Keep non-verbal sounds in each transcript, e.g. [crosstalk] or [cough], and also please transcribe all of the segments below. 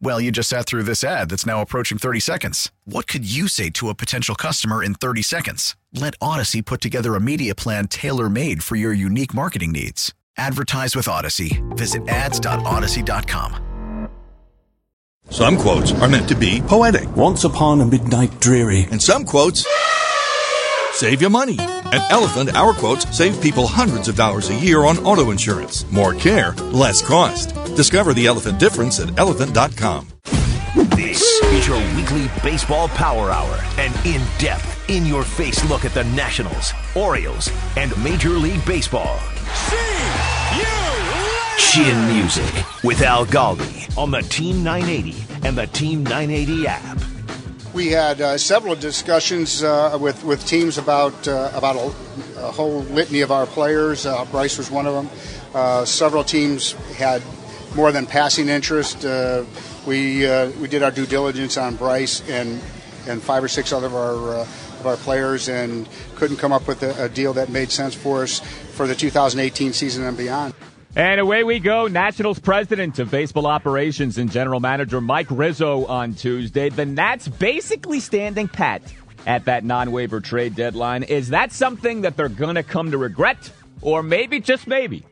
Well, you just sat through this ad that's now approaching 30 seconds. What could you say to a potential customer in 30 seconds? Let Odyssey put together a media plan tailor made for your unique marketing needs. Advertise with Odyssey. Visit ads.odyssey.com. Some quotes are meant to be poetic, Once upon a midnight dreary. and some quotes save you money. At Elephant, our quotes save people hundreds of dollars a year on auto insurance. More care, less cost. Discover the elephant difference at elephant.com. This is your weekly baseball power hour, an in depth, in your face look at the Nationals, Orioles, and Major League Baseball. See you Chin Music with Al Galdi on the Team 980 and the Team 980 app. We had uh, several discussions uh, with with teams about uh, about a, a whole litany of our players. Uh, Bryce was one of them. Uh, several teams had more than passing interest. Uh, we we did our due diligence on Bryce and and five or six other of our of our players and couldn't come up with a, a deal that made sense for us for the 2018 season and beyond. And away we go. Nationals president of baseball operations and general manager Mike Rizzo on Tuesday. The Nats basically standing pat at that non waiver trade deadline. Is that something that they're going to come to regret? Or maybe, just maybe,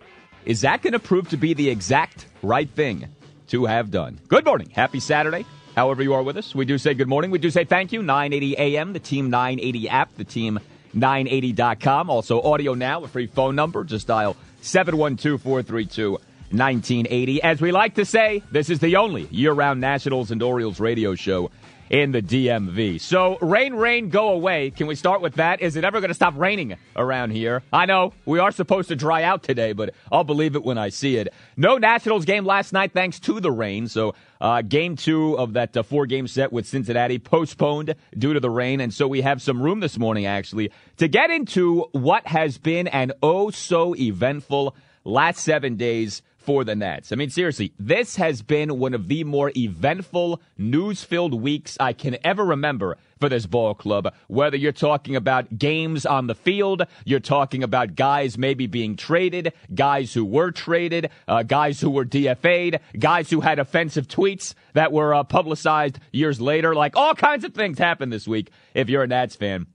is that going to prove to be the exact right thing to have done? Good morning. Happy Saturday. However, you are with us, we do say good morning. We do say thank you. 980 AM, the Team 980 app, the Team 980.com. Also, audio now, a free phone number. Just dial 712 432 1980. As we like to say, this is the only year round Nationals and Orioles radio show in the DMV. So, rain, rain, go away. Can we start with that? Is it ever going to stop raining around here? I know we are supposed to dry out today, but I'll believe it when I see it. No Nationals game last night thanks to the rain. So, uh, game two of that uh, four game set with Cincinnati postponed due to the rain. And so we have some room this morning, actually, to get into what has been an oh so eventful last seven days for the Nats. I mean, seriously, this has been one of the more eventful, news filled weeks I can ever remember for this ball club. Whether you're talking about games on the field, you're talking about guys maybe being traded, guys who were traded, uh, guys who were DFA'd, guys who had offensive tweets that were uh, publicized years later. Like all kinds of things happened this week if you're a Nats fan.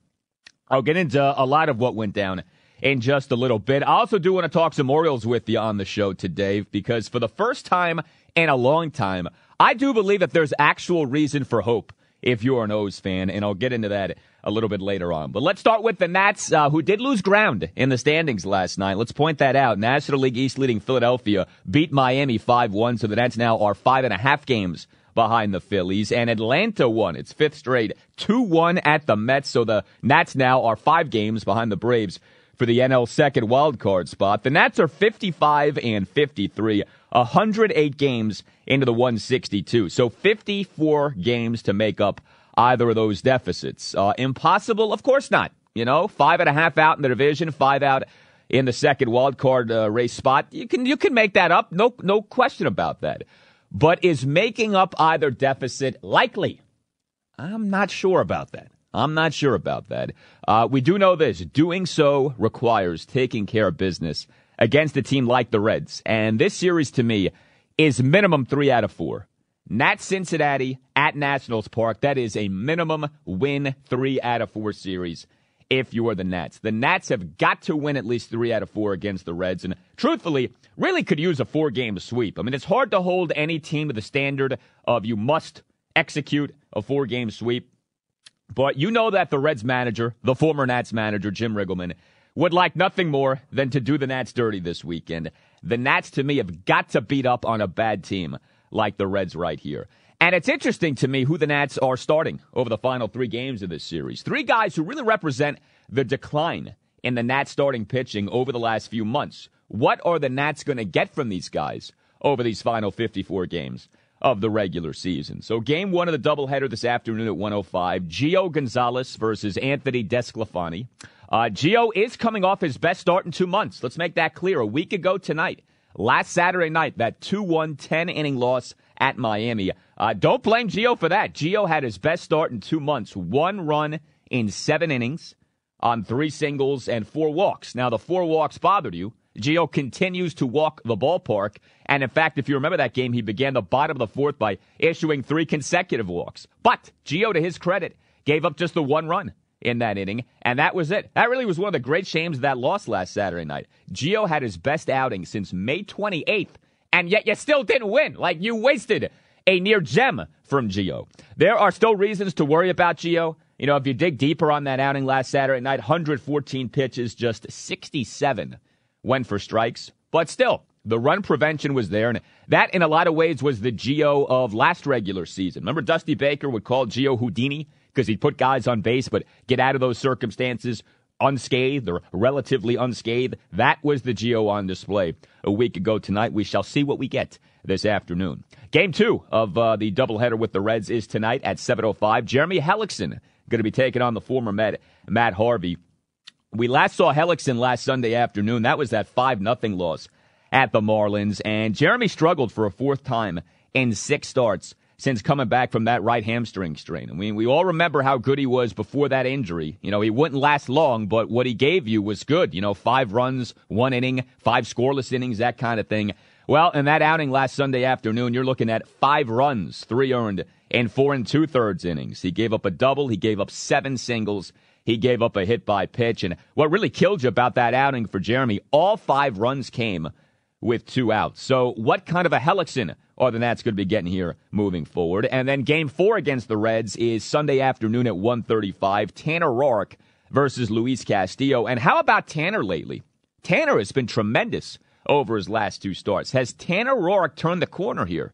I'll get into a lot of what went down in just a little bit. I also do want to talk some Orioles with you on the show today because for the first time in a long time, I do believe that there's actual reason for hope if you're an O's fan, and I'll get into that a little bit later on. But let's start with the Nats, uh, who did lose ground in the standings last night. Let's point that out. National League East leading Philadelphia beat Miami 5 1, so the Nats now are five and a half games behind the Phillies, and Atlanta won its fifth straight 2 1 at the Mets, so the Nats now are five games behind the Braves for the NL second wild card spot. The Nats are 55 and 53, 108 games into the 162. So 54 games to make up either of those deficits. Uh, impossible? Of course not. You know, five and a half out in the division, five out in the second wild card uh, race spot. You can you can make that up. No no question about that. But is making up either deficit likely? I'm not sure about that. I'm not sure about that. Uh, we do know this doing so requires taking care of business against a team like the Reds. And this series to me is minimum three out of four. Nat Cincinnati at Nationals Park. That is a minimum win three out of four series if you are the Nats. The Nats have got to win at least three out of four against the Reds. And truthfully, really could use a four game sweep. I mean, it's hard to hold any team to the standard of you must execute a four game sweep. But you know that the Reds manager, the former Nats manager, Jim Riggleman, would like nothing more than to do the Nats dirty this weekend. The Nats, to me, have got to beat up on a bad team like the Reds right here. And it's interesting to me who the Nats are starting over the final three games of this series. Three guys who really represent the decline in the Nats starting pitching over the last few months. What are the Nats going to get from these guys over these final 54 games of the regular season? So, game one of the doubleheader this afternoon at 105 Gio Gonzalez versus Anthony DeSclafani. Uh, Gio is coming off his best start in two months. Let's make that clear. A week ago tonight, last Saturday night, that 2 1 10 inning loss at Miami. Uh, don't blame Gio for that. Gio had his best start in two months. One run in seven innings on three singles and four walks. Now, the four walks bothered you. Gio continues to walk the ballpark. And in fact, if you remember that game, he began the bottom of the fourth by issuing three consecutive walks. But Gio, to his credit, gave up just the one run in that inning, and that was it. That really was one of the great shames of that loss last Saturday night. Gio had his best outing since May 28th, and yet you still didn't win. Like you wasted a near gem from Gio. There are still reasons to worry about Gio. You know, if you dig deeper on that outing last Saturday night, 114 pitches, just 67 went for strikes. But still, the run prevention was there, and that, in a lot of ways, was the Gio of last regular season. Remember, Dusty Baker would call Gio Houdini because he'd put guys on base, but get out of those circumstances unscathed or relatively unscathed. That was the Gio on display a week ago tonight. We shall see what we get this afternoon. Game two of uh, the doubleheader with the Reds is tonight at 7.05. Jeremy Hellickson going to be taking on the former Met, Matt Harvey. We last saw Hellickson last Sunday afternoon. That was that 5 nothing loss at the Marlins. And Jeremy struggled for a fourth time in six starts since coming back from that right hamstring strain. I mean, we all remember how good he was before that injury. You know, he wouldn't last long, but what he gave you was good. You know, five runs, one inning, five scoreless innings, that kind of thing. Well, in that outing last Sunday afternoon, you're looking at five runs, three earned, and four and two thirds innings. He gave up a double, he gave up seven singles, he gave up a hit by pitch. And what really killed you about that outing for Jeremy, all five runs came with two outs. So, what kind of a Hellickson are the Nats going to be getting here moving forward? And then game four against the Reds is Sunday afternoon at 1.35. Tanner Roark versus Luis Castillo. And how about Tanner lately? Tanner has been tremendous over his last two starts. Has Tanner Roark turned the corner here?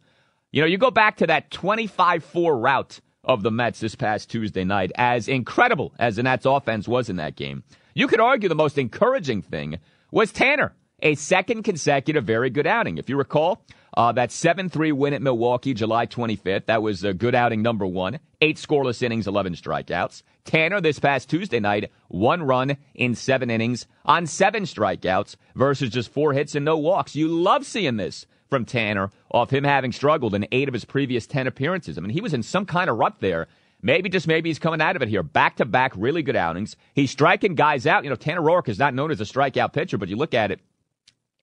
You know, you go back to that 25 4 route of the Mets this past Tuesday night, as incredible as the Nats offense was in that game. You could argue the most encouraging thing was Tanner, a second consecutive very good outing. If you recall, uh, that 7 3 win at Milwaukee, July 25th, that was a good outing number one. Eight scoreless innings, 11 strikeouts. Tanner this past Tuesday night, one run in seven innings on seven strikeouts versus just four hits and no walks. You love seeing this from Tanner off him having struggled in eight of his previous 10 appearances. I mean, he was in some kind of rut there. Maybe, just maybe, he's coming out of it here. Back to back, really good outings. He's striking guys out. You know, Tanner Roark is not known as a strikeout pitcher, but you look at it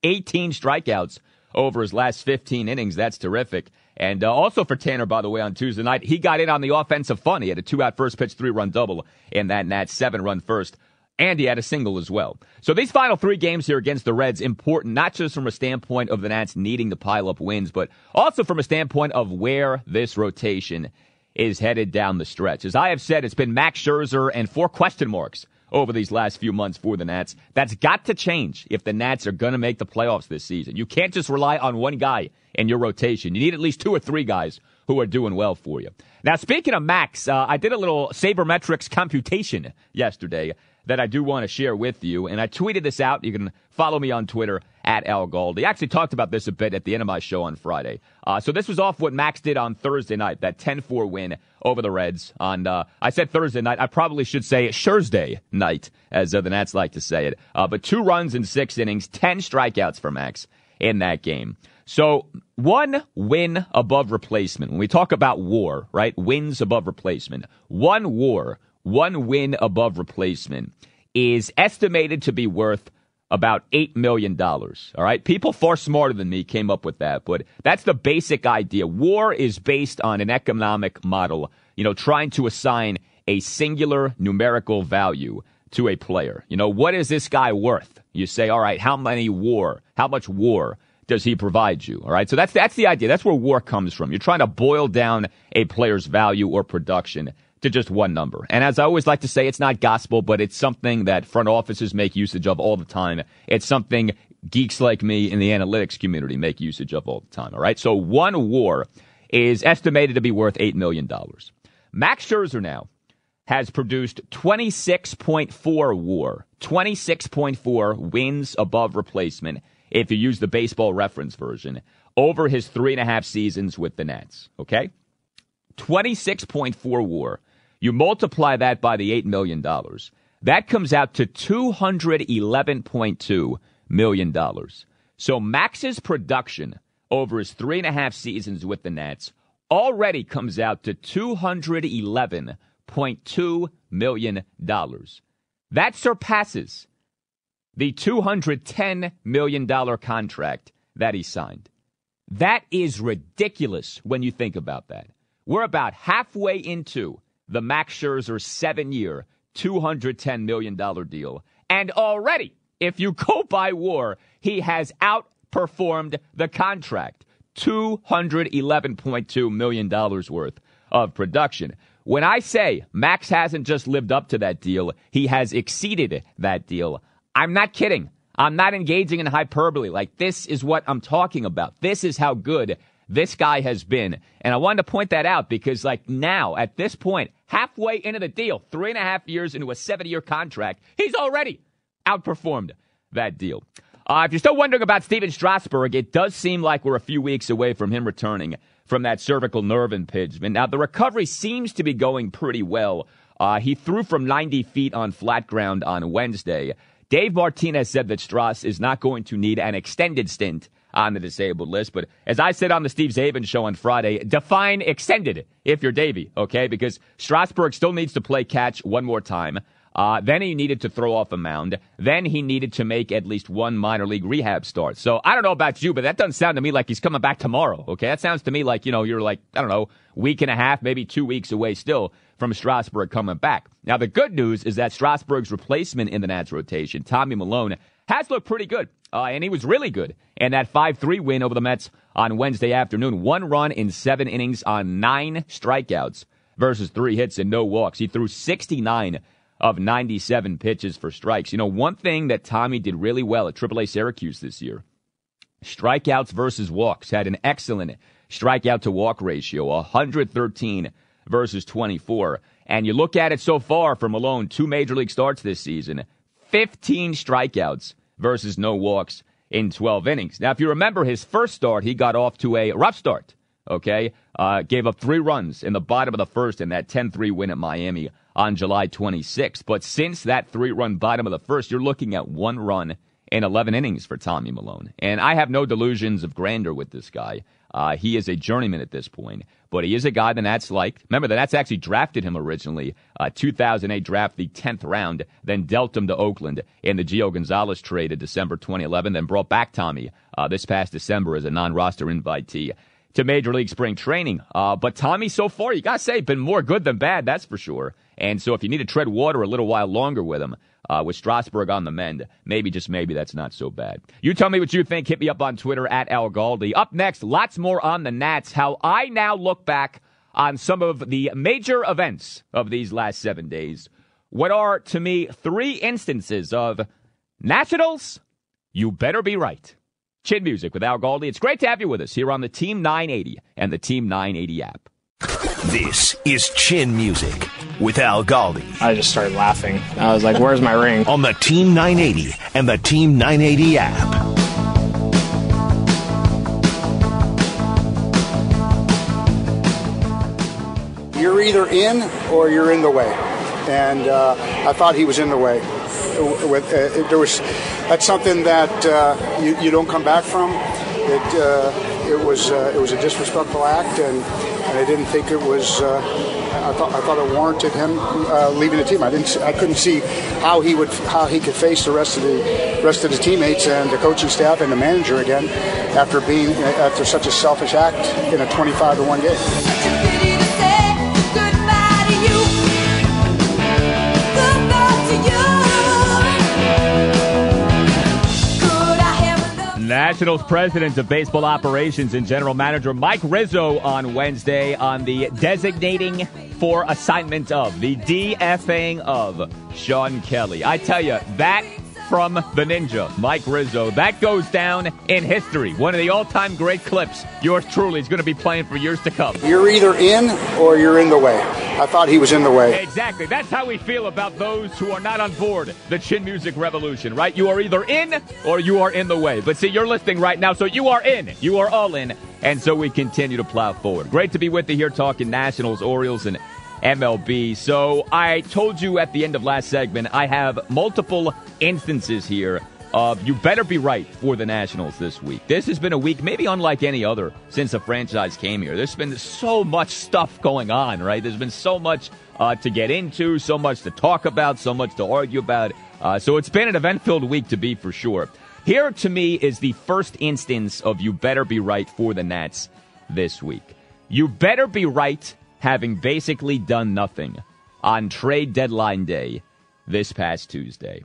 18 strikeouts over his last 15 innings. That's terrific. And uh, also for Tanner, by the way, on Tuesday night, he got in on the offensive fun. He had a two out first pitch, three run double in that Nats seven run first and he had a single as well. So these final three games here against the Reds important, not just from a standpoint of the Nats needing to pile up wins, but also from a standpoint of where this rotation is headed down the stretch. As I have said, it's been Max Scherzer and four question marks over these last few months for the Nats. That's got to change if the Nats are going to make the playoffs this season. You can't just rely on one guy in your rotation. You need at least two or three guys who are doing well for you. Now, speaking of Max, uh, I did a little sabermetrics computation yesterday that I do want to share with you. And I tweeted this out. You can follow me on Twitter at Al Galdi. I actually talked about this a bit at the end of my show on Friday. Uh, so this was off what Max did on Thursday night, that 10-4 win over the Reds. On uh, I said Thursday night. I probably should say Thursday night, as uh, the Nats like to say it. Uh, but two runs in six innings, 10 strikeouts for Max in that game. So one win above replacement. When we talk about WAR, right? Wins above replacement. One WAR one win above replacement is estimated to be worth about $8 million. All right. People far smarter than me came up with that, but that's the basic idea. WAR is based on an economic model, you know, trying to assign a singular numerical value to a player. You know, what is this guy worth? You say, all right, how many WAR? How much WAR does he provide you? All right. So that's, that's the idea. That's where WAR comes from. You're trying to boil down a player's value or production to just one number. And as I always like to say, it's not gospel, but it's something that front offices make usage of all the time. It's something geeks like me in the analytics community make usage of all the time. All right. So one war is estimated to be worth $8 million. Max Scherzer now has produced 26.4 war, 26.4 wins above replacement if you use the baseball reference version over his three and a half seasons with the Nats. Okay? 26.4 war. You multiply that by the $8 million. That comes out to $211.2 million. So Max's production over his three and a half seasons with the Nats already comes out to $211.2 million. That surpasses the $210 million contract that he signed. That is ridiculous when you think about that. We're about halfway into the Max Scherzer seven year, $210 million deal. And already, if you go by war, he has outperformed the contract $211.2 million worth of production. When I say Max hasn't just lived up to that deal, he has exceeded that deal. I'm not kidding. I'm not engaging in hyperbole. Like, this is what I'm talking about. This is how good this guy has been. And I wanted to point that out because, like, now, at this point, halfway into the deal, three and a half years into a seven year contract, he's already outperformed that deal. Uh, if you're still wondering about Stephen Strasburg, it does seem like we're a few weeks away from him returning from that cervical nerve impingement. Now, the recovery seems to be going pretty well. Uh, he threw from 90 feet on flat ground on Wednesday. Dave Martinez said that Stras is not going to need an extended stint on the disabled list. But as I said on the Steve Czaban show on Friday, define extended if you're Davey, okay? Because Strasburg still needs to play catch one more time. Uh, then he needed to throw off a mound. Then he needed to make at least one minor league rehab start. So I don't know about you, but that doesn't sound to me like he's coming back tomorrow. Okay, that sounds to me like you know you're like I don't know week and a half, maybe two weeks away still from Strasburg coming back. Now, the good news is that Strasburg's replacement in the Nats rotation, Tommy Milone, has looked pretty good. Uh, and he was really good in that 5 3 win over the Mets on Wednesday afternoon. One run in seven innings on nine strikeouts versus three hits and no walks. He threw 69 of 97 pitches for strikes. You know, one thing that Tommy did really well at AAA Syracuse this year strikeouts versus walks had an excellent strikeout to walk ratio, 113 versus 24. And you look at it so far for Milone, two major league starts this season, 15 strikeouts versus no walks in 12 innings. Now, if you remember his first start, he got off to a rough start, okay? Uh, gave up three runs in the bottom of the first in that 10 3 win at Miami on July 26th. But since that three run bottom of the first, you're looking at one run in 11 innings for Tommy Milone. And I have no delusions of grandeur with this guy. Uh, he is a journeyman at this point, but he is a guy the Nats liked. Remember, the Nats actually drafted him originally, uh, 2008 draft, the 10th round, then dealt him to Oakland in the Gio Gonzalez trade in December 2011, then brought back Tommy uh, this past December as a non-roster invitee to Major League Spring Training. Uh, but Tommy, so far, you got to say, been more good than bad, that's for sure. And so if you need to tread water a little while longer with him, uh, with Strasburg on the mend, maybe, just maybe, that's not so bad. You tell me what you think. Hit me up on Twitter at Al Galdi. Up next, lots more on the Nats. How I now look back on some of the major events of these last seven days. What are, to me, three instances of Nationals, you better be right. Chin Music with Al Galdi. It's great to have you with us here on the Team 980 and the Team 980 app. This is Chin Music with Al Galdi I just started laughing. I was like, where's my ring? [laughs] on the Team 980 and the Team 980 app. You're either in or you're in the way, and uh, I thought he was in the way. With uh, there was that's something that uh, you, you don't come back from. It uh, it was uh, it was a disrespectful act, and, and I didn't think it was. Uh, I thought I thought it warranted him uh, leaving the team. I didn't. I couldn't see how he would how he could face the rest of the rest of the teammates and the coaching staff and the manager again after being after such a selfish act in a 25 to one game. Nationals president of baseball operations and general manager Mike Rizzo on Wednesday on the designating for assignment of the DFAing of Shawn Kelley. I tell you, that from the Ninja, Mike Rizzo. That goes down in history. One of the all time great clips. Yours truly is going to be playing for years to come. You're either in or you're in the way. I thought he was in the way. Exactly. That's how we feel about those who are not on board the chin music revolution, right? You are either in or you are in the way. But see, you're listening right now, so you are in. You are all in. And so we continue to plow forward. Great to be with you here talking Nationals, Orioles, and MLB. So I told you at the end of last segment, I have multiple instances here of you better be right for the Nationals this week. This has been a week maybe unlike any other since the franchise came here. There's been so much stuff going on, right? There's been so much uh, to get into, so much to talk about, so much to argue about. Uh, so it's been an event filled week to be for sure. Here to me is the first instance of you better be right for the Nats this week. You better be right having basically done nothing on trade deadline day this past Tuesday.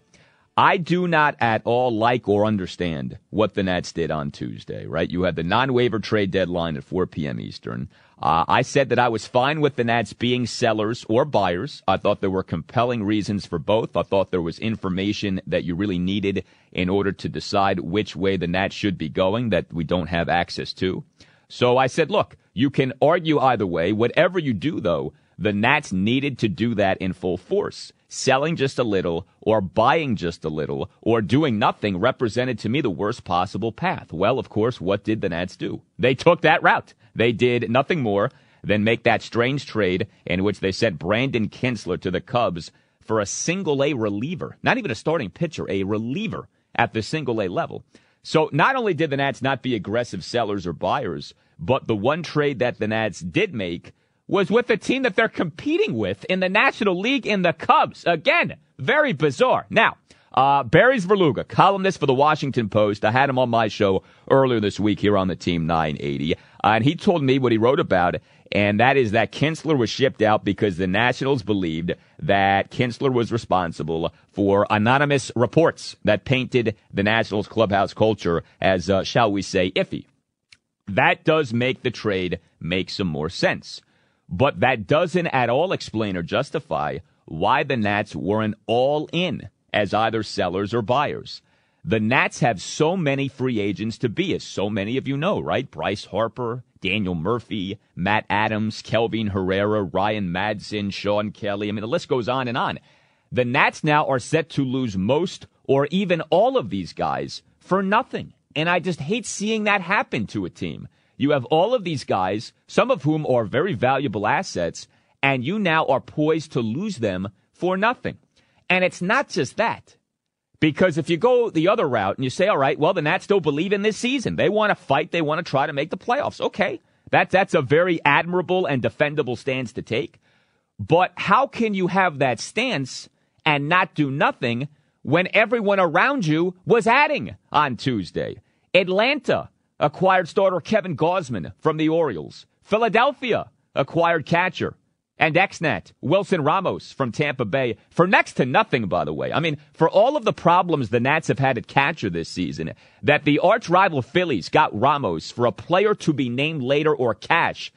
I do not at all like or understand what the Nats did on Tuesday, right? You had the non waiver trade deadline at 4 p.m. Eastern. Uh, I said that I was fine with the Nats being sellers or buyers. I thought there were compelling reasons for both. I thought there was information that you really needed in order to decide which way the Nats should be going that we don't have access to. So I said, look, you can argue either way. Whatever you do, though, the Nats needed to do that in full force. Selling just a little or buying just a little or doing nothing represented to me the worst possible path. Well, of course, what did the Nats do? They took that route. They did nothing more than make that strange trade in which they sent Brandon Kintzler to the Cubs for a single A reliever, not even a starting pitcher, a reliever at the single A level. So not only did the Nats not be aggressive sellers or buyers, but the one trade that the Nats did make was with the team that they're competing with in the National League in the Cubs. Again, very bizarre. Now, uh, Barry Svrluga, columnist for the Washington Post. I had him on my show earlier this week here on the Team 980. Uh, and he told me what he wrote about, and that is that Kintzler was shipped out because the Nationals believed that Kintzler was responsible for anonymous reports that painted the Nationals clubhouse culture as, uh, shall we say, iffy. That does make the trade make some more sense. But that doesn't at all explain or justify why the Nats weren't all in as either sellers or buyers. The Nats have so many free agents to be, as so many of you know, right? Bryce Harper, Daniel Murphy, Matt Adams, Kelvin Herrera, Ryan Madson, Shawn Kelley. I mean, the list goes on and on. The Nats now are set to lose most or even all of these guys for nothing. And I just hate seeing that happen to a team. You have all of these guys, some of whom are very valuable assets, and you now are poised to lose them for nothing. And it's not just that. Because if you go the other route and you say, all right, well, the Nats still believe in this season. They want to fight. They want to try to make the playoffs. Okay. That, that's a very admirable and defendable stance to take. But how can you have that stance and not do nothing when everyone around you was adding on Tuesday? Atlanta acquired starter Kevin Gausman from the Orioles. Philadelphia acquired catcher and ex-Nat Wilson Ramos from Tampa Bay for next to nothing, by the way. I mean, for all of the problems the Nats have had at catcher this season, that the arch rival Phillies got Ramos for a player to be named later or cash.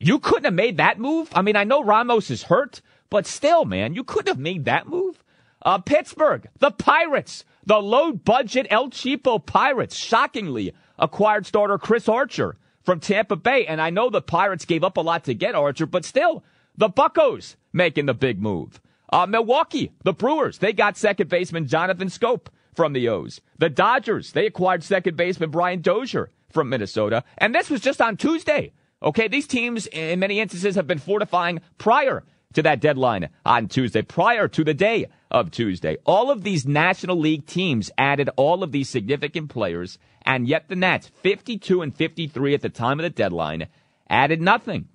You couldn't have made that move. I mean, I know Ramos is hurt, but still, man, you couldn't have made that move. Uh, Pittsburgh, the Pirates, the low budget El Cheapo Pirates, shockingly acquired starter Chris Archer from Tampa Bay. And I know the Pirates gave up a lot to get Archer, but still, the Buckos making the big move. Uh, Milwaukee, the Brewers, they got second baseman Jonathan Schoop from the O's. The Dodgers, they acquired second baseman Brian Dozier from Minnesota. And this was just on Tuesday. Okay, these teams in many instances have been fortifying prior to that deadline on Tuesday, prior to the day of Tuesday. All of these National League teams added all of these significant players, and yet the Nats, 52 and 53 at the time of the deadline, added nothing.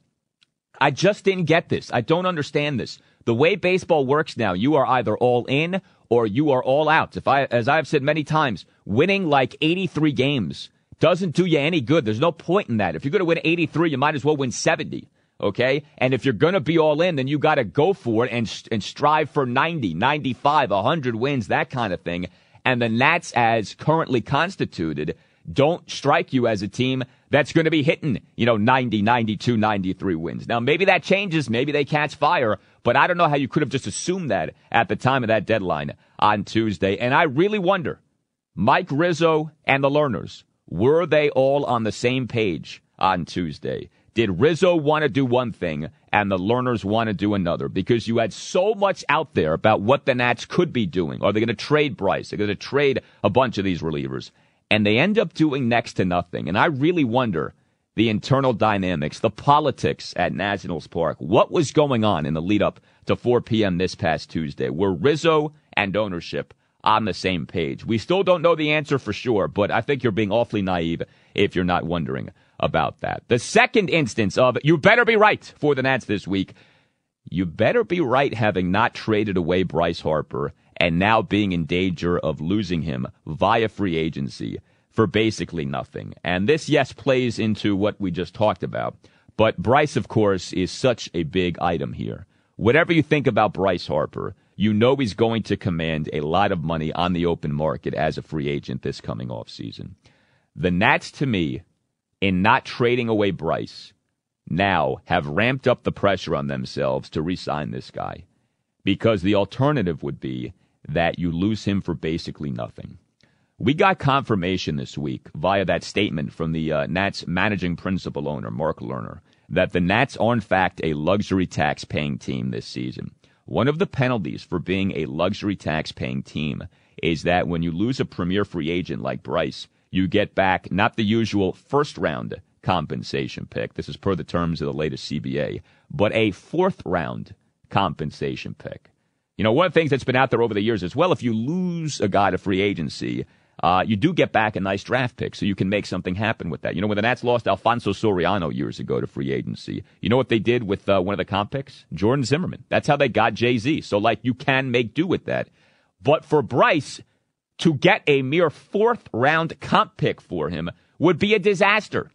I just didn't get this. I don't understand this. The way baseball works now, you are either all in or you are all out. If I, as I've said many times, winning like 83 games doesn't do you any good. There's no point in that. If you're going to win 83, you might as well win 70. Okay. And if you're going to be all in, then you got to go for it and, and strive for 90, 95, 100 wins, that kind of thing. And the Nats, as currently constituted, don't strike you as a team that's going to be hitting, you know, 90, 92, 93 wins. Now, maybe that changes. Maybe they catch fire, but I don't know how you could have just assumed that at the time of that deadline on Tuesday. And I really wonder, Mike Rizzo and the Lerners, were they all on the same page on Tuesday? Did Rizzo want to do one thing and the Lerners want to do another? Because you had so much out there about what the Nats could be doing. Are they going to trade Bryce? They're going to trade a bunch of these relievers. And they end up doing next to nothing. And I really wonder the internal dynamics, the politics at Nationals Park. What was going on in the lead up to 4 p.m. this past Tuesday? Were Rizzo and ownership on the same page? We still don't know the answer for sure, but I think you're being awfully naive if you're not wondering about that. The second instance of you better be right for the Nats this week. You better be right having not traded away Bryce Harper and now being in danger of losing him via free agency for basically nothing. And this, yes, plays into what we just talked about. But Bryce, of course, is such a big item here. Whatever you think about Bryce Harper, you know he's going to command a lot of money on the open market as a free agent this coming off season. The Nats, to me, in not trading away Bryce now have ramped up the pressure on themselves to re sign this guy because the alternative would be that you lose him for basically nothing. We got confirmation this week via that statement from the uh, Nats managing principal owner, Mark Lerner, that the Nats are in fact a luxury tax paying team this season. One of the penalties for being a luxury tax paying team is that when you lose a premier free agent like Bryce, you get back not the usual first round compensation pick. This is per the terms of the latest CBA, but a fourth round compensation pick. You know, one of the things that's been out there over the years is well, if you lose a guy to free agency, uh, you do get back a nice draft pick, so you can make something happen with that. You know, when the Nats lost Alfonso Soriano years ago to free agency, you know what they did with uh, one of the comp picks? Jordan Zimmermann. That's how they got Jay Z. So, like, you can make do with that. But for Bryce, to get a mere fourth round comp pick for him would be a disaster.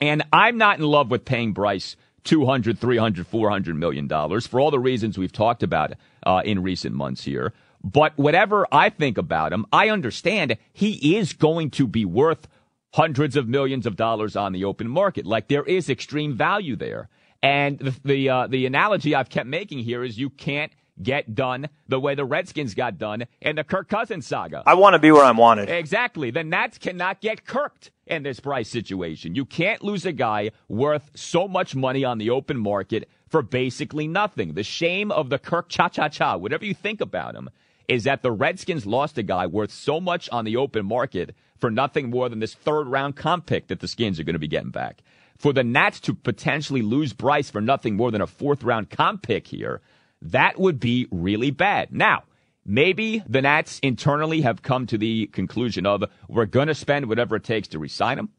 And I'm not in love with paying Bryce 200, 300, 400 million dollars for all the reasons we've talked about uh, in recent months here. But whatever I think about him, I understand he is going to be worth hundreds of millions of dollars on the open market. Like there is extreme value there. And the the, uh, the analogy I've kept making here is you can't get done the way the Redskins got done in the Kirk Cousins saga. I want to be where I'm wanted. Exactly. The Nats cannot get kirked in this Bryce situation. You can't lose a guy worth so much money on the open market for basically nothing. The shame of the Kirk cha cha cha, whatever you think about him, is that the Redskins lost a guy worth so much on the open market for nothing more than this third round comp pick that the Skins are going to be getting back. For the Nats to potentially lose Bryce for nothing more than a fourth round comp pick here that would be really bad. Now, maybe the Nats internally have come to the conclusion of we're going to spend whatever it takes to resign him.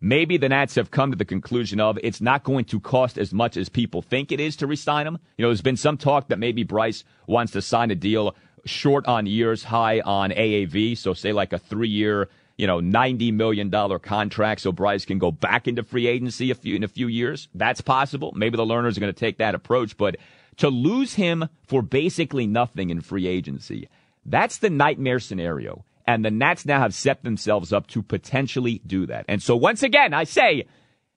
Maybe the Nats have come to the conclusion of it's not going to cost as much as people think it is to resign him. You know, there's been some talk that maybe Bryce wants to sign a deal short on years, high on AAV. So say like a three year, you know, $90 million contract so Bryce can go back into free agency a few, in a few years. That's possible. Maybe the Lerners are going to take that approach, but to lose him for basically nothing in free agency, that's the nightmare scenario. And the Nats now have set themselves up to potentially do that. And so once again, I say,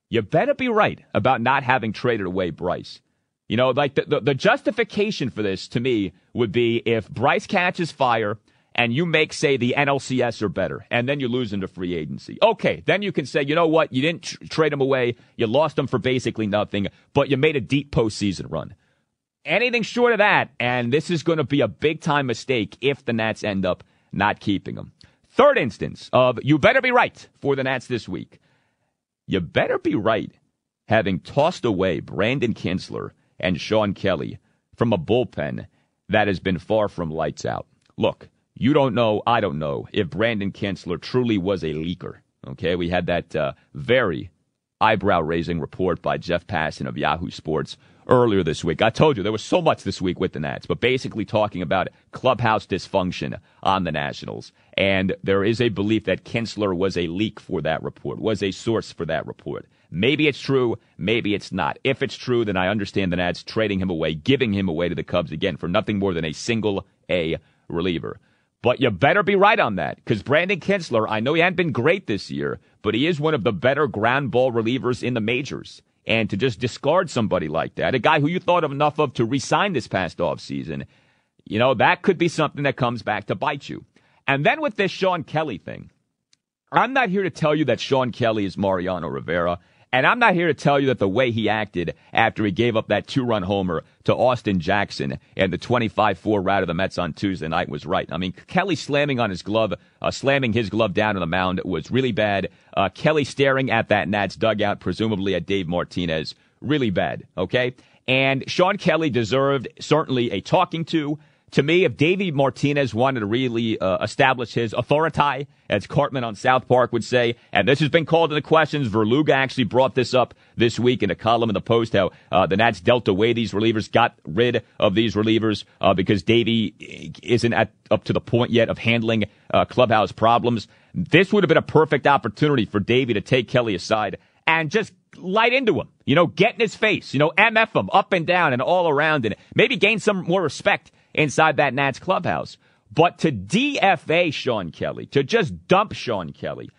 you better be right about not having traded away Bryce. You know, like the, the, the justification for this to me would be if Bryce catches fire and you make, say, the NLCS or better, and then you lose into free agency. Okay, then you can say, you know what? You didn't tr- trade him away. You lost him for basically nothing, but you made a deep postseason run. Anything short of that, and this is going to be a big time mistake if the Nats end up not keeping him. Third instance of you better be right for the Nats this week. You better be right having tossed away Brandon Kintzler and Shawn Kelley from a bullpen that has been far from lights out. Look, you don't know, I don't know if Brandon Kintzler truly was a leaker. Okay, we had that uh, very eyebrow raising report by Jeff Passan of Yahoo Sports earlier this week. I told you there was so much this week with the Nats, but basically talking about clubhouse dysfunction on the Nationals. And there is a belief that Kintzler was a leak for that report, was a source for that report. Maybe it's true, maybe it's not. If it's true, then I understand the Nats trading him away, giving him away to the Cubs again for nothing more than a single A reliever. But you better be right on that because Brandon Kintzler, I know he hadn't been great this year, but he is one of the better ground ball relievers in the majors. And to just discard somebody like that, a guy who you thought of enough of to resign this past offseason, you know, that could be something that comes back to bite you. And then with this Shawn Kelley thing, I'm not here to tell you that Shawn Kelley is Mariano Rivera. And I'm not here to tell you that the way he acted after he gave up that two run homer to Austin Jackson and the 25 4 rout of the Mets on Tuesday night was right. I mean, Kelley slamming on his glove, uh, slamming his glove down on the mound was really bad. Uh, Kelley staring at that Nats dugout, presumably at Dave Martinez, really bad, okay? And Shawn Kelley deserved certainly a talking to to me, if Davey Martinez wanted to really uh, establish his authority, as Cartman on South Park would say, and this has been called into questions, Svrluga actually brought this up this week in a column in the Post, how uh, the Nats dealt away these relievers, got rid of these relievers uh, because Davey isn't at, up to the point yet of handling uh, clubhouse problems. This would have been a perfect opportunity for Davey to take Kelley aside and just light into him, you know, get in his face, you know, MF him up and down and all around and maybe gain some more respect inside that Nats clubhouse. But to DFA Shawn Kelley, to just dump Shawn Kelley,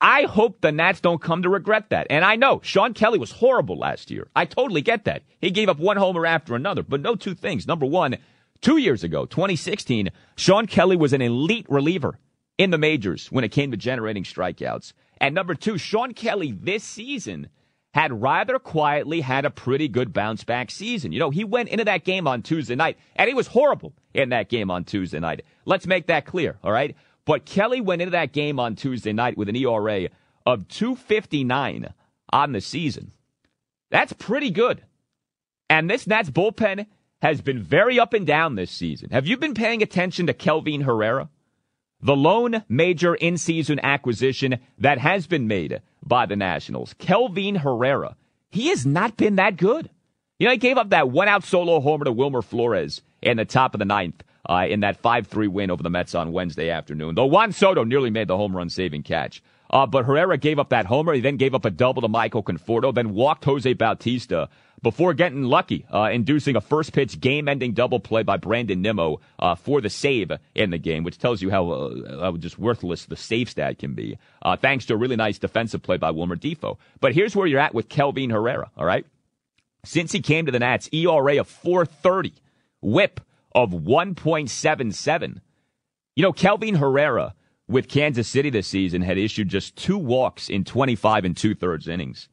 I hope the Nats don't come to regret that. And I know Shawn Kelley was horrible last year. I totally get that. He gave up one homer after another. But no two things. Number one, two years ago, 2016, Shawn Kelley was an elite reliever in the majors when it came to generating strikeouts. And number two, Shawn Kelley this season had rather quietly had a pretty good bounce back season. You know, he went into that game on Tuesday night, and he was horrible in that game on Tuesday night. Let's make that clear, all right? But Kelley went into that game on Tuesday night with an ERA of 259 on the season. That's pretty good. And this Nats bullpen has been very up and down this season. Have you been paying attention to Kelvin Herrera? The lone major in season acquisition that has been made by the Nationals, Kelvin Herrera. He has not been that good. You know, he gave up that one out solo homer to Wilmer Flores in the top of the ninth uh, in that 5 3 win over the Mets on Wednesday afternoon. Though Juan Soto nearly made the home run saving catch. Uh, but Herrera gave up that homer. He then gave up a double to Michael Conforto, then walked Jose Bautista before getting lucky, uh, inducing a first pitch game ending double play by Brandon Nimmo uh, for the save in the game, which tells you how uh, just worthless the save stat can be, uh, thanks to a really nice defensive play by Wilmer Difo. But here's where you're at with Kelvin Herrera, all right? Since he came to the Nats, ERA of 430, whip of 1.77. You know, Kelvin Herrera with Kansas City this season had issued just two walks in 25 and two thirds innings.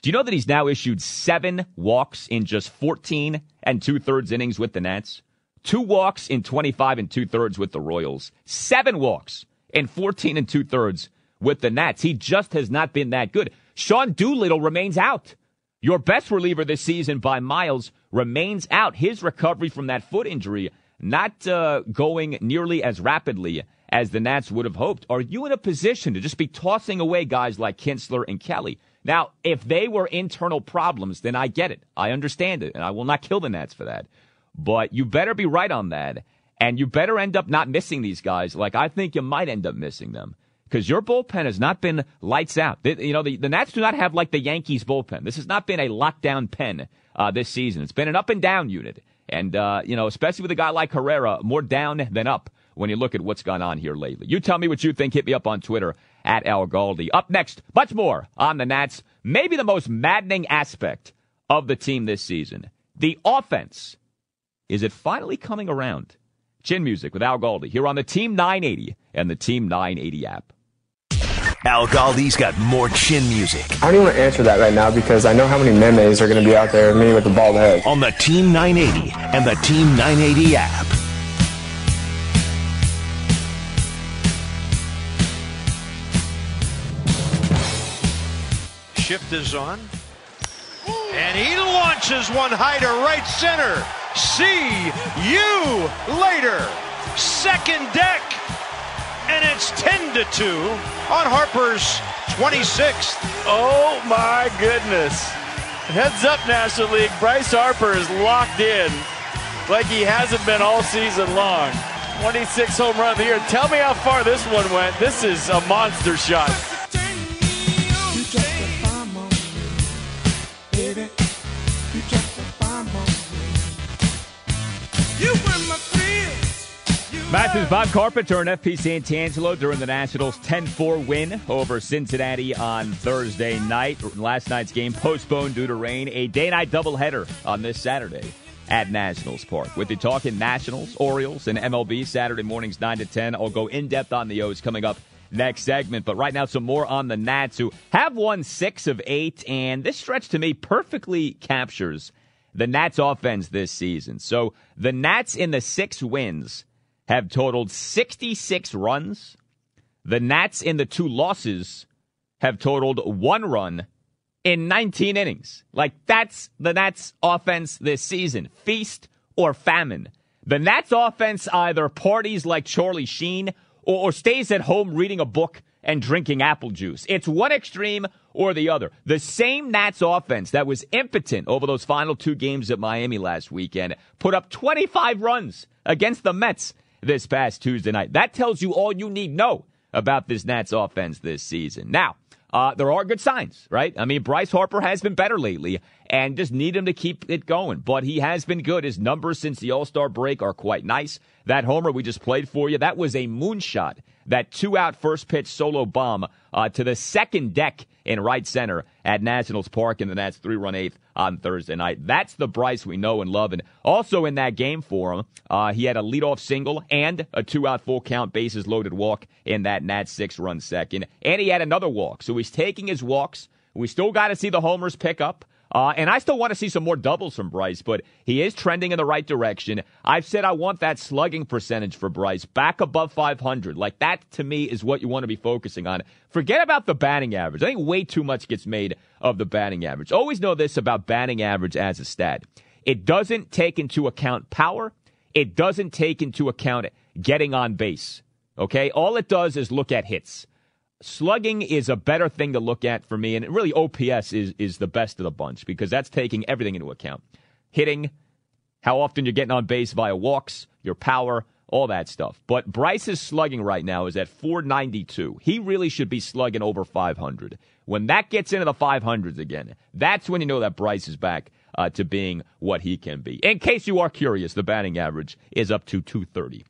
Do you know that he's now issued seven walks in just 14 and two thirds innings with the Nats? Two walks in 25 and two thirds with the Royals. Seven walks in 14 and two thirds with the Nats. He just has not been that good. Sean Doolittle remains out. Your best reliever this season by miles remains out. His recovery from that foot injury not uh, going nearly as rapidly as the Nats would have hoped. Are you in a position to just be tossing away guys like Kintzler and Kelley? Now, if they were internal problems, then I get it. I understand it, and I will not kill the Nats for that. But you better be right on that, and you better end up not missing these guys like I think you might end up missing them. Because your bullpen has not been lights out. You know, the, the Nats do not have like the Yankees bullpen. This has not been a lockdown pen uh, this season. It's been an up and down unit. And, uh, you know, especially with a guy like Herrera, more down than up when you look at what's gone on here lately. You tell me what you think. Hit me up on Twitter at Al Galdi. Up next, much more on the Nats. Maybe the most maddening aspect of the team this season. The offense. Is it finally coming around? Chin Music with Al Galdi here on the Team 980 and the Team 980 app. Al Galdi's got more chin music. I don't even want to answer that right now because I know how many memes are going to be out there of me with the bald head. On the Team 980 and the Team 980 app. Shift is on. And he launches one high to right center. See you later. Second deck. And it's 10 to 2 on Harper's 26th. Oh my goodness. Heads up, National League. Bryce Harper is locked in like he hasn't been all season long. 26 home run of the year. Tell me how far this one went. This is a monster shot. Matches Bob Carpenter and FP Santangelo during the Nationals' 10-4 win over Cincinnati on Thursday night. Last night's game postponed due to rain. A day-night doubleheader on this Saturday at Nationals Park. With the talking Nationals, Orioles, and MLB Saturday mornings 9 to 10. I'll go in-depth on the O's coming up next segment. But right now, some more on the Nats who have won six of eight. And this stretch to me perfectly captures the Nats offense this season. So the Nats in the six wins have totaled 66 runs. The Nats in the two losses have totaled one run in 19 innings. Like that's the Nats offense this season. Feast or famine. The Nats offense either parties like Charlie Sheen or, or stays at home reading a book and drinking apple juice. It's one extreme or the other. The same Nats offense that was impotent over those final two games at Miami last weekend put up 25 runs against the Mets this past Tuesday night. That tells you all you need know about this Nats offense this season. Now, uh, there are good signs, right? I mean, Bryce Harper has been better lately and just need him to keep it going. But he has been good. His numbers since the All Star break are quite nice. That homer we just played for you, that was a moonshot. That two out first pitch solo bomb uh, to the second deck in right center at Nationals Park in the Nats three run eighth on Thursday night. That's the Bryce we know and love. And also in that game for him, uh, he had a leadoff single and a two out full count bases loaded walk in that Nats six run second. And he had another walk. So he's taking his walks. We still got to see the homers pick up. Uh, and I still want to see some more doubles from Bryce, but he is trending in the right direction. I've said I want that slugging percentage for Bryce back above 500. Like that to me is what you want to be focusing on. Forget about the batting average. I think way too much gets made of the batting average. Always know this about batting average as a stat. It doesn't take into account power. It doesn't take into account getting on base. Okay? All it does is look at hits slugging is a better thing to look at for me, and really OPS is is the best of the bunch because that's taking everything into account: hitting, how often you're getting on base via walks, your power, all that stuff. But Bryce's slugging right now is at 492. He really should be slugging over 500. When that gets into the 500s again, that's when you know that Bryce is back uh, to being what he can be. In case you are curious, the batting average is up to 230.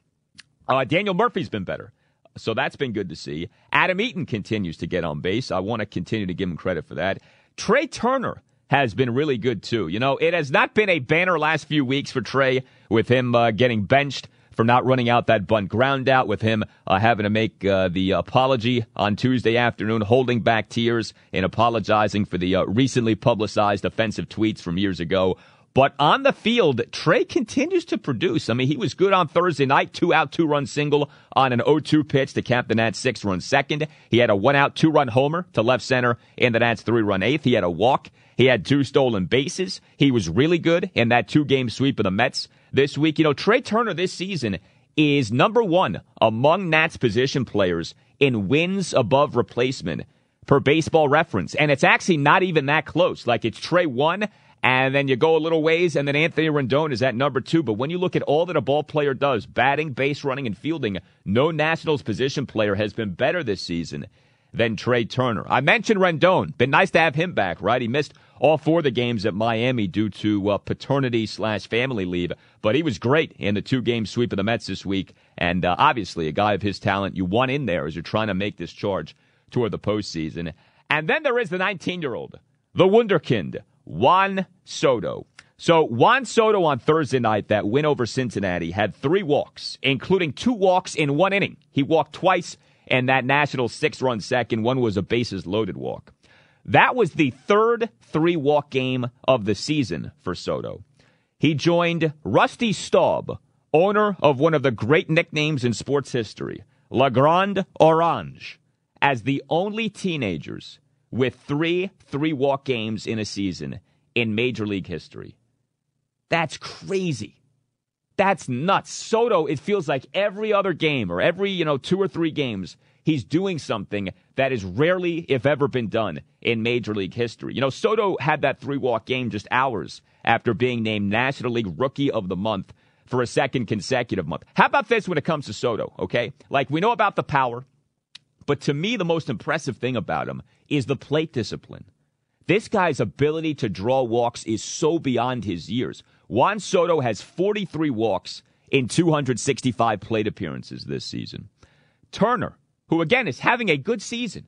Uh, Daniel Murphy's been better. So that's been good to see. Adam Eaton continues to get on base. I want to continue to give him credit for that. Trea Turner has been really good too. You know, it has not been a banner last few weeks for Trea with him uh, getting benched for not running out that bunt ground out, with him uh, having to make uh, the apology on Tuesday afternoon, holding back tears and apologizing for the uh, recently publicized offensive tweets from years ago. But on the field, Trea continues to produce. I mean, he was good on Thursday night, two out, two run single on an 0-2 pitch to cap the Nats six run second. He had a one out, two run homer to left center in the Nats three run eighth. He had a walk. He had two stolen bases. He was really good in that two game sweep of the Mets this week. You know, Trea Turner this season is number one among Nats position players in wins above replacement per baseball reference. And it's actually not even that close. Like it's Trea one and then you go a little ways, and then Anthony Rendon is at number two. But when you look at all that a ball player does, batting, base running, and fielding, no Nationals position player has been better this season than Trea Turner. I mentioned Rendon. Been nice to have him back, right? He missed all four of the games at Miami due to uh, paternity slash family leave, but he was great in the two game sweep of the Mets this week. And uh, obviously, a guy of his talent, you want in there as you're trying to make this charge toward the postseason. And then there is the 19 year old, the Wunderkind, Juan Soto. So Juan Soto on Thursday night, that win over Cincinnati, had three walks, including two walks in one inning. He walked twice, and that National six-run second one was a bases-loaded walk. That was the third three-walk game of the season for Soto. He joined Rusty Staub, owner of one of the great nicknames in sports history, La Grande Orange, as the only teenagers with three three walk games in a season in Major League history. That's crazy. That's nuts. Soto, it feels like every other game or every, you know, two or three games, he's doing something that has rarely, if ever, been done in Major League history. You know, Soto had that three walk game just hours after being named National League Rookie of the Month for a second consecutive month. How about this when it comes to Soto, okay? Like, we know about the power. But to me, the most impressive thing about him is the plate discipline. This guy's ability to draw walks is so beyond his years. Juan Soto has 43 walks in 265 plate appearances this season. Turner, who again is having a good season,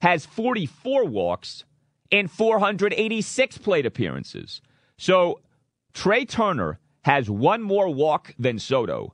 has 44 walks in 486 plate appearances. So Trea Turner has one more walk than Soto,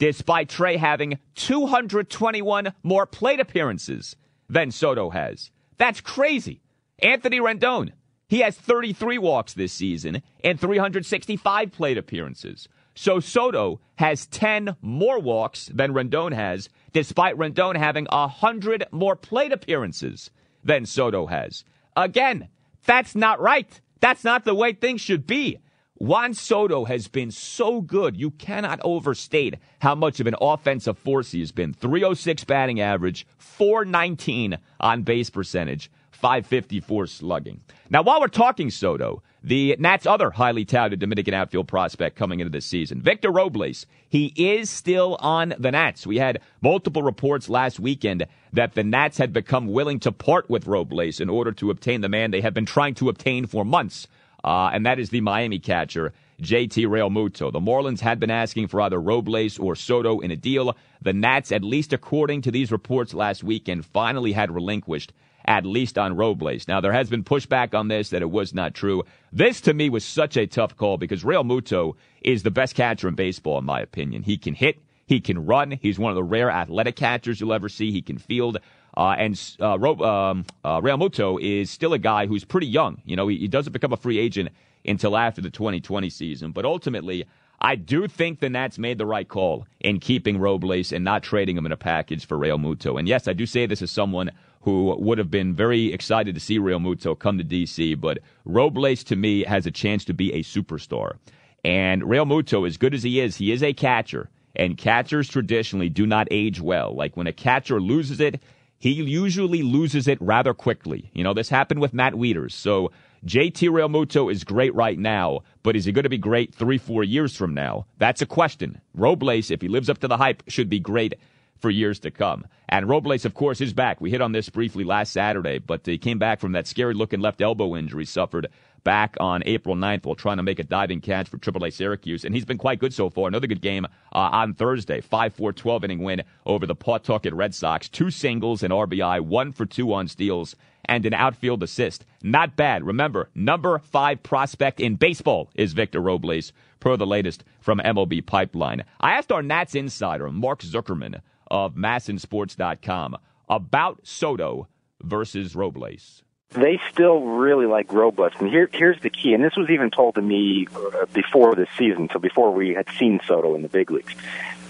despite Trea having 221 more plate appearances than Soto has. That's crazy. Anthony Rendon, he has 33 walks this season and 365 plate appearances. So Soto has 10 more walks than Rendon has, despite Rendon having 100 more plate appearances than Soto has. Again, that's not right. That's not the way things should be. Juan Soto has been so good. You cannot overstate how much of an offensive force he has been. 306 batting average, 419 on base percentage, 554 slugging. Now, while we're talking Soto, the Nats' other highly touted Dominican outfield prospect coming into this season, Victor Robles. He is still on the Nats. We had multiple reports last weekend that the Nats had become willing to part with Robles in order to obtain the man they have been trying to obtain for months uh, and that is the Miami catcher, JT Realmuto. The Marlins had been asking for either Robles or Soto in a deal. The Nats, at least according to these reports last weekend, finally had relinquished at least on Robles. Now, there has been pushback on this that it was not true. This, to me, was such a tough call because Realmuto is the best catcher in baseball, in my opinion. He can hit, he can run, he's one of the rare athletic catchers you'll ever see. He can field. Uh, and uh, um, uh, Realmuto is still a guy who's pretty young. You know, he, he doesn't become a free agent until after the 2020 season. But ultimately, I do think the Nats made the right call in keeping Robles and not trading him in a package for Realmuto. And yes, I do say this as someone who would have been very excited to see Realmuto come to DC, but Robles to me has a chance to be a superstar. And Realmuto, as good as he is, he is a catcher. And catchers traditionally do not age well. Like when a catcher loses it, he usually loses it rather quickly. You know, this happened with Matt Wieters. So JT Realmuto is great right now, but is he going to be great three, four years from now? That's a question. Robles, if he lives up to the hype, should be great for years to come. And Robles, of course, is back. We hit on this briefly last Saturday, but he came back from that scary looking left elbow injury suffered back on April 9th while trying to make a diving catch for AAA Syracuse. And he's been quite good so far. Another good game uh, on Thursday. 5 4 12 inning win over the Pawtucket Red Sox. Two singles and RBI, one for two on steals, and an outfield assist. Not bad. Remember, number five prospect in baseball is Victor Robles, per the latest from MLB Pipeline. I asked our Nats insider, Mark Zuckerman of masnsports.com, about Soto versus Robles they still really like Robles. And here, here's the key, and this was even told to me uh, before this season, so before we had seen Soto in the big leagues,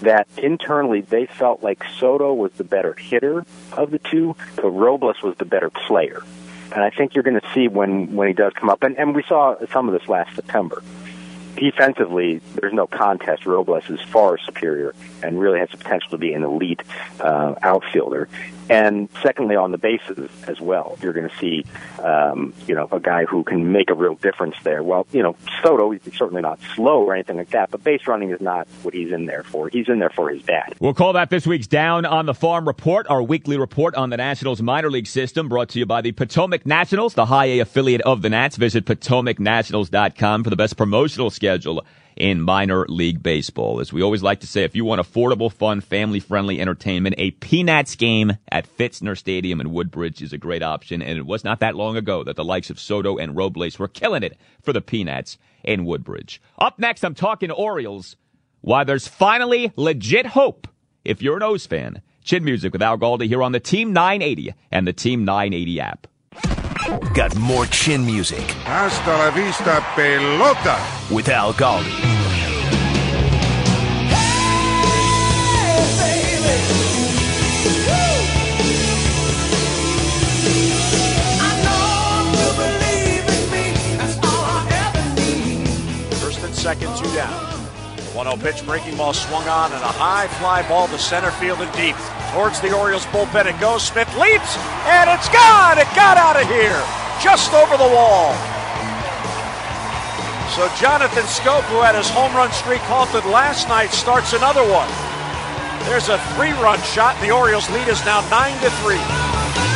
that internally they felt like Soto was the better hitter of the two, but Robles was the better player. And I think you're going to see when, when he does come up, and, and we saw some of this last September defensively, there's no contest. Robles is far superior and really has the potential to be an elite uh, outfielder. And secondly, on the bases as well, you're going to see, um, you know, a guy who can make a real difference there. Well, you know, Soto, he's certainly not slow or anything like that, but base running is not what he's in there for. He's in there for his dad. We'll call that this week's Down on the Farm report, our weekly report on the Nationals minor league system, brought to you by the Potomac Nationals, the high A affiliate of the Nats. Visit PotomacNationals.com for the best promotional schedule in minor league baseball. As we always like to say, if you want affordable, fun, family friendly entertainment, a Peanuts game at Pfitzner Stadium in Woodbridge is a great option. And it was not that long ago that the likes of Soto and Robles were killing it for the Peanuts in Woodbridge. Up next, I'm talking Orioles. Why there's finally legit hope if you're an O's fan. Chin Music with Al Galdi here on the Team 980 and the Team 980 app. Got more chin music. Hasta la vista, pelota. With Al Galdi. First and second, two down. 1 0 pitch, breaking ball swung on, and a high fly ball to center field and deep. Towards the Orioles bullpen it goes. Smith leaps, and it's gone! It got out of here, just over the wall. So Jonathan Schoop, who had his home run streak halted last night, starts another one. There's a three run shot, the Orioles lead is now 9 to 3.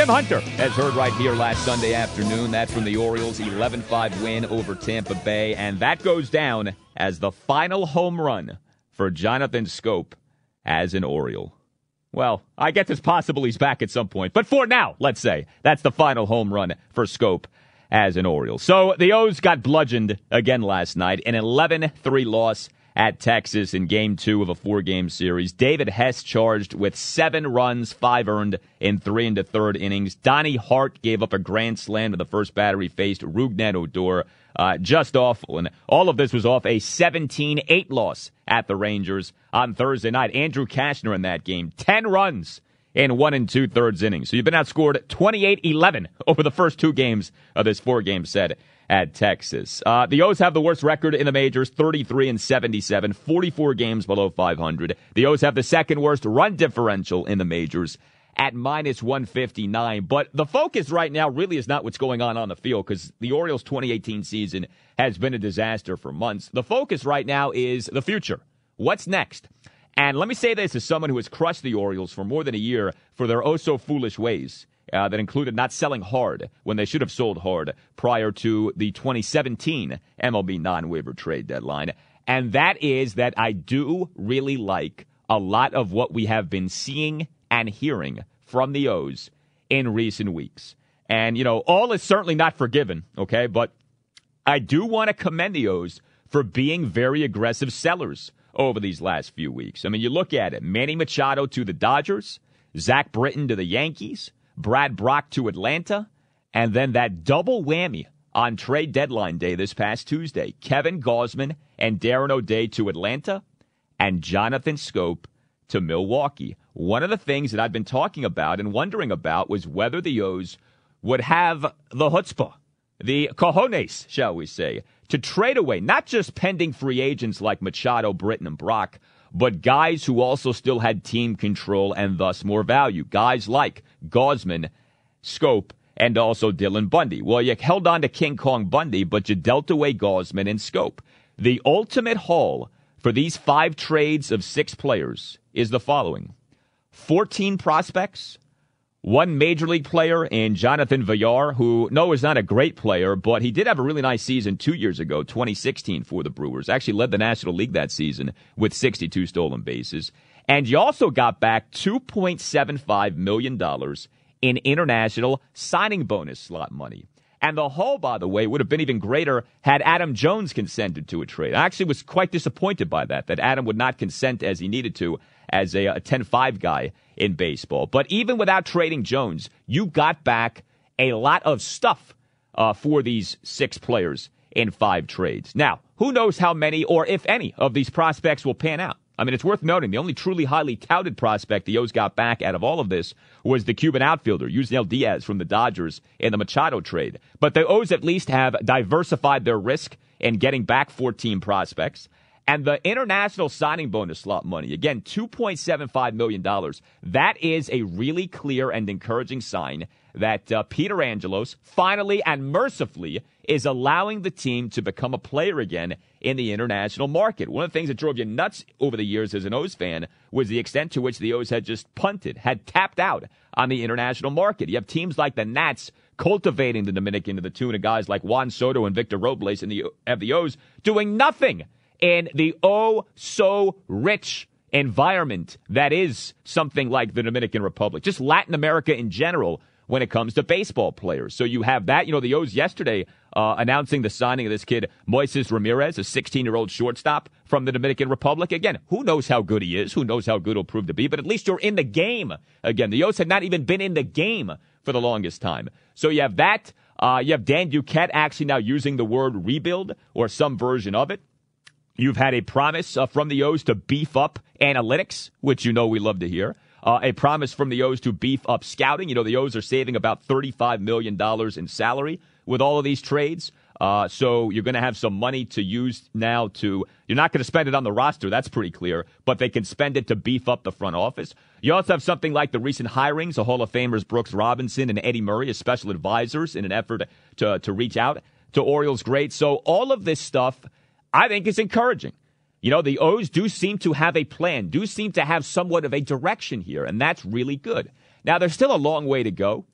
Jim Hunter has heard right here last Sunday afternoon. That's from the Orioles' 11 5 win over Tampa Bay. And that goes down as the final home run for Jonathan Schoop as an Oriole. Well, I guess it's possible he's back at some point. But for now, let's say, that's the final home run for Schoop as an Oriole. So the O's got bludgeoned again last night, an 11 3 loss at Texas in game two of a four game series. David Hess charged with seven runs, five earned in three and a third innings. Donnie Hart gave up a grand slam to the first batter he faced, Rougned Odor. Uh, just awful. And all of this was off a 17 8 loss at the Rangers on Thursday night. Andrew Cashner in that game, 10 runs in one and two thirds innings. So you've been outscored 28 11 over the first two games of this four game set at Texas. Uh, the O's have the worst record in the majors, 33 and 77, 44 games below 500. The O's have the second worst run differential in the majors at minus 159. But the focus right now really is not what's going on on the field because the Orioles' 2018 season has been a disaster for months. The focus right now is the future. What's next? And let me say this as someone who has crushed the Orioles for more than a year for their oh so foolish ways. Uh, that included not selling hard when they should have sold hard prior to the 2017 MLB non waiver trade deadline. And that is that I do really like a lot of what we have been seeing and hearing from the O's in recent weeks. And, you know, all is certainly not forgiven, okay? But I do want to commend the O's for being very aggressive sellers over these last few weeks. I mean, you look at it Manny Machado to the Dodgers, Zach Britton to the Yankees, Brad Brach to Atlanta, and then that double whammy on trade deadline day this past Tuesday Kevin Gausman and Darren O'Day to Atlanta, and Jonathan Schoop to Milwaukee. One of the things that I've been talking about and wondering about was whether the O's would have the chutzpah, the cojones, shall we say, to trade away not just pending free agents like Machado, Britton, and Brach, but guys who also still had team control and thus more value. Guys like Gausman, Schoop, and also Dylan Bundy. Well, you held on to King Kong Bundy, but you dealt away Gausman and Schoop. The ultimate haul for these five trades of six players is the following 14 prospects, one major league player in Jonathan Villar, who no is not a great player, but he did have a really nice season two years ago, 2016 for the Brewers. Actually led the National League that season with 62 stolen bases. And you also got back $2.75 million in international signing bonus slot money. And the haul, by the way, would have been even greater had Adam Jones consented to a trade. I actually was quite disappointed by that, that Adam would not consent as he needed to as a, a 10-5 guy in baseball. But even without trading Jones, you got back a lot of stuff uh, for these six players in five trades. Now, who knows how many or if any of these prospects will pan out? I mean, it's worth noting the only truly highly touted prospect the O's got back out of all of this was the Cuban outfielder, Yusniel Diaz from the Dodgers in the Machado trade. But the O's at least have diversified their risk in getting back 14 prospects. And the international signing bonus slot money, again, $2.75 million. That is a really clear and encouraging sign that uh, Peter Angelos finally and mercifully is allowing the team to become a player again in the international market. One of the things that drove you nuts over the years as an O's fan was the extent to which the O's had just punted, had tapped out on the international market. You have teams like the Nats cultivating the Dominican to the tune of guys like Juan Soto and Victor Robles and the, have the O's doing nothing in the oh so rich environment that is something like the Dominican Republic, just Latin America in general when it comes to baseball players. So you have that. You know, the O's yesterday uh, announcing the signing of this kid, Moises Ramirez, a 16 year old shortstop from the Dominican Republic. Again, who knows how good he is? Who knows how good he'll prove to be? But at least you're in the game. Again, the O's had not even been in the game for the longest time. So you have that. Uh, you have Dan Duquette actually now using the word rebuild or some version of it. You've had a promise uh, from the O's to beef up analytics, which you know we love to hear. Uh, a promise from the O's to beef up scouting. You know, the O's are saving about $35 million in salary with all of these trades. Uh, so you're going to have some money to use now to, you're not going to spend it on the roster. That's pretty clear, but they can spend it to beef up the front office. You also have something like the recent hirings of Hall of Famers Brooks Robinson and Eddie Murray as special advisors in an effort to, to reach out to Orioles greats. So all of this stuff, I think is encouraging. You know, the O's do seem to have a plan, do seem to have somewhat of a direction here, and that's really good. Now, there's still a long way to go.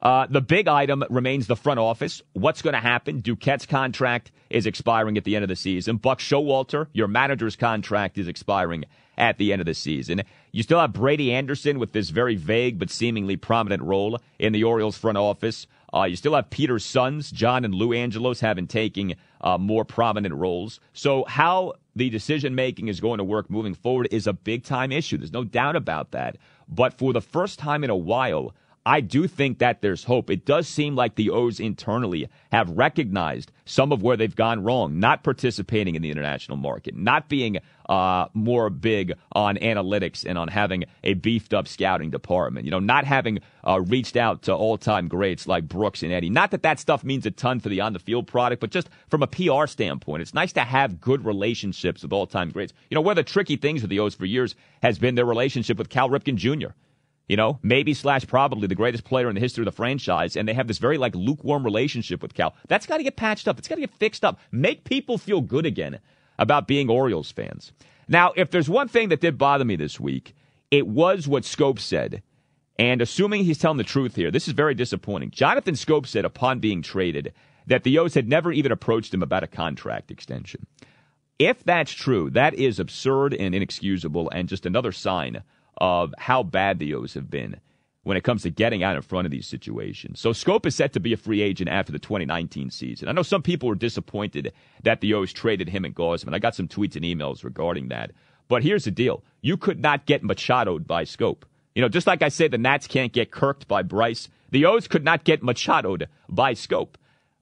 Uh, the big item remains the front office. What's going to happen? Duquette's contract is expiring at the end of the season. Buck Showalter, your manager's contract is expiring at the end of the season. You still have Brady Anderson with this very vague but seemingly prominent role in the Orioles front office. Uh, you still have Peter's sons, John and Lou Angelos, having taken uh, more prominent roles. So, how the decision making is going to work moving forward is a big time issue. There's no doubt about that. But for the first time in a while, I do think that there's hope. It does seem like the O's internally have recognized some of where they've gone wrong, not participating in the international market, not being uh, more big on analytics and on having a beefed up scouting department, you know, not having uh, reached out to all time greats like Brooks and Eddie. Not that that stuff means a ton for the on the field product, but just from a PR standpoint, it's nice to have good relationships with all time greats. You know, one of the tricky things with the O's for years has been their relationship with Cal Ripken Jr you know, maybe slash probably the greatest player in the history of the franchise, and they have this very like lukewarm relationship with Cal. That's got to get patched up. It's got to get fixed up. Make people feel good again about being Orioles fans. Now, if there's one thing that did bother me this week, it was what Schoop said. And assuming he's telling the truth here, this is very disappointing. Jonathan Schoop said upon being traded that the O's had never even approached him about a contract extension. If that's true, that is absurd and inexcusable and just another sign of how bad the O's have been when it comes to getting out in front of these situations. So Schoop is set to be a free agent after the 2019 season. I know some people were disappointed that the O's traded him and Gausman. I got some tweets and emails regarding that. But here's the deal. You could not get Machadoed by Schoop. You know, just like I say the Nats can't get kirked by Bryce, the O's could not get Machadoed by Schoop.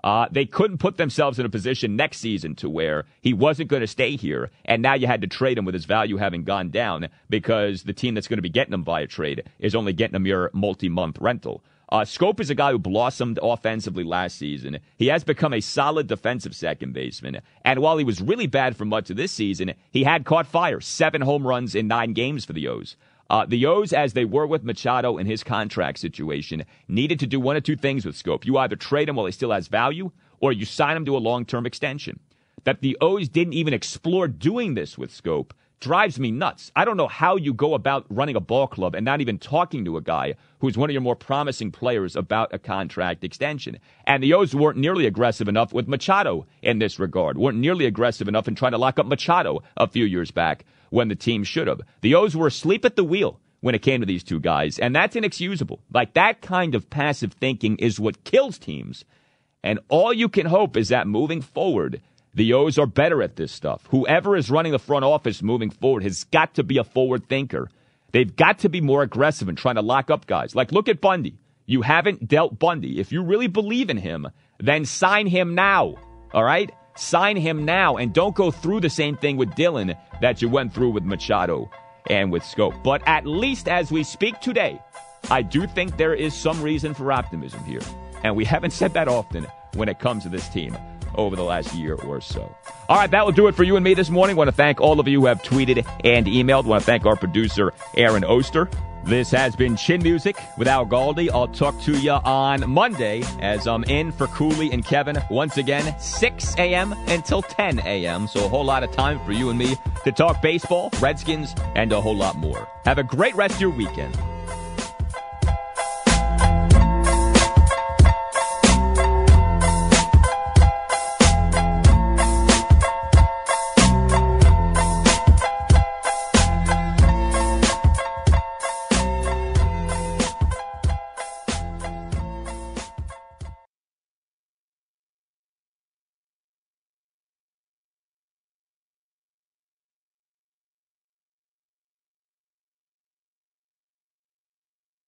Uh, they couldn't put themselves in a position next season to where he wasn't going to stay here, and now you had to trade him with his value having gone down because the team that's going to be getting him via trade is only getting him your multi-month rental. Uh, Schoop is a guy who blossomed offensively last season. He has become a solid defensive second baseman. And while he was really bad for much of this season, he had caught fire. Seven home runs in nine games for the O's. Uh, the O's, as they were with Machado in his contract situation, needed to do one of two things with Schoop. You either trade him while he still has value, or you sign him to a long term extension. That the O's didn't even explore doing this with Schoop drives me nuts. I don't know how you go about running a ball club and not even talking to a guy who's one of your more promising players about a contract extension. And the O's weren't nearly aggressive enough with Machado in this regard, weren't nearly aggressive enough in trying to lock up Machado a few years back when the team should have. The O's were asleep at the wheel when it came to these two guys, and that's inexcusable. Like that kind of passive thinking is what kills teams. And all you can hope is that moving forward, the O's are better at this stuff. Whoever is running the front office moving forward has got to be a forward thinker. They've got to be more aggressive in trying to lock up guys. Like, look at Bundy. You haven't dealt Bundy. If you really believe in him, then sign him now. All right? Sign him now and don't go through the same thing with Dylan that you went through with Machado and with Schoop. But at least as we speak today, I do think there is some reason for optimism here. And we haven't said that often when it comes to this team over the last year or so. All right, that will do it for you and me this morning. I want to thank all of you who have tweeted and emailed. I want to thank our producer, Aaron Oster. This has been Chin Music with Al Galdi. I'll talk to you on Monday as I'm in for Cooley and Kevin once again, 6 a.m. until 10 a.m. So a whole lot of time for you and me to talk baseball, Redskins, and a whole lot more. Have a great rest of your weekend.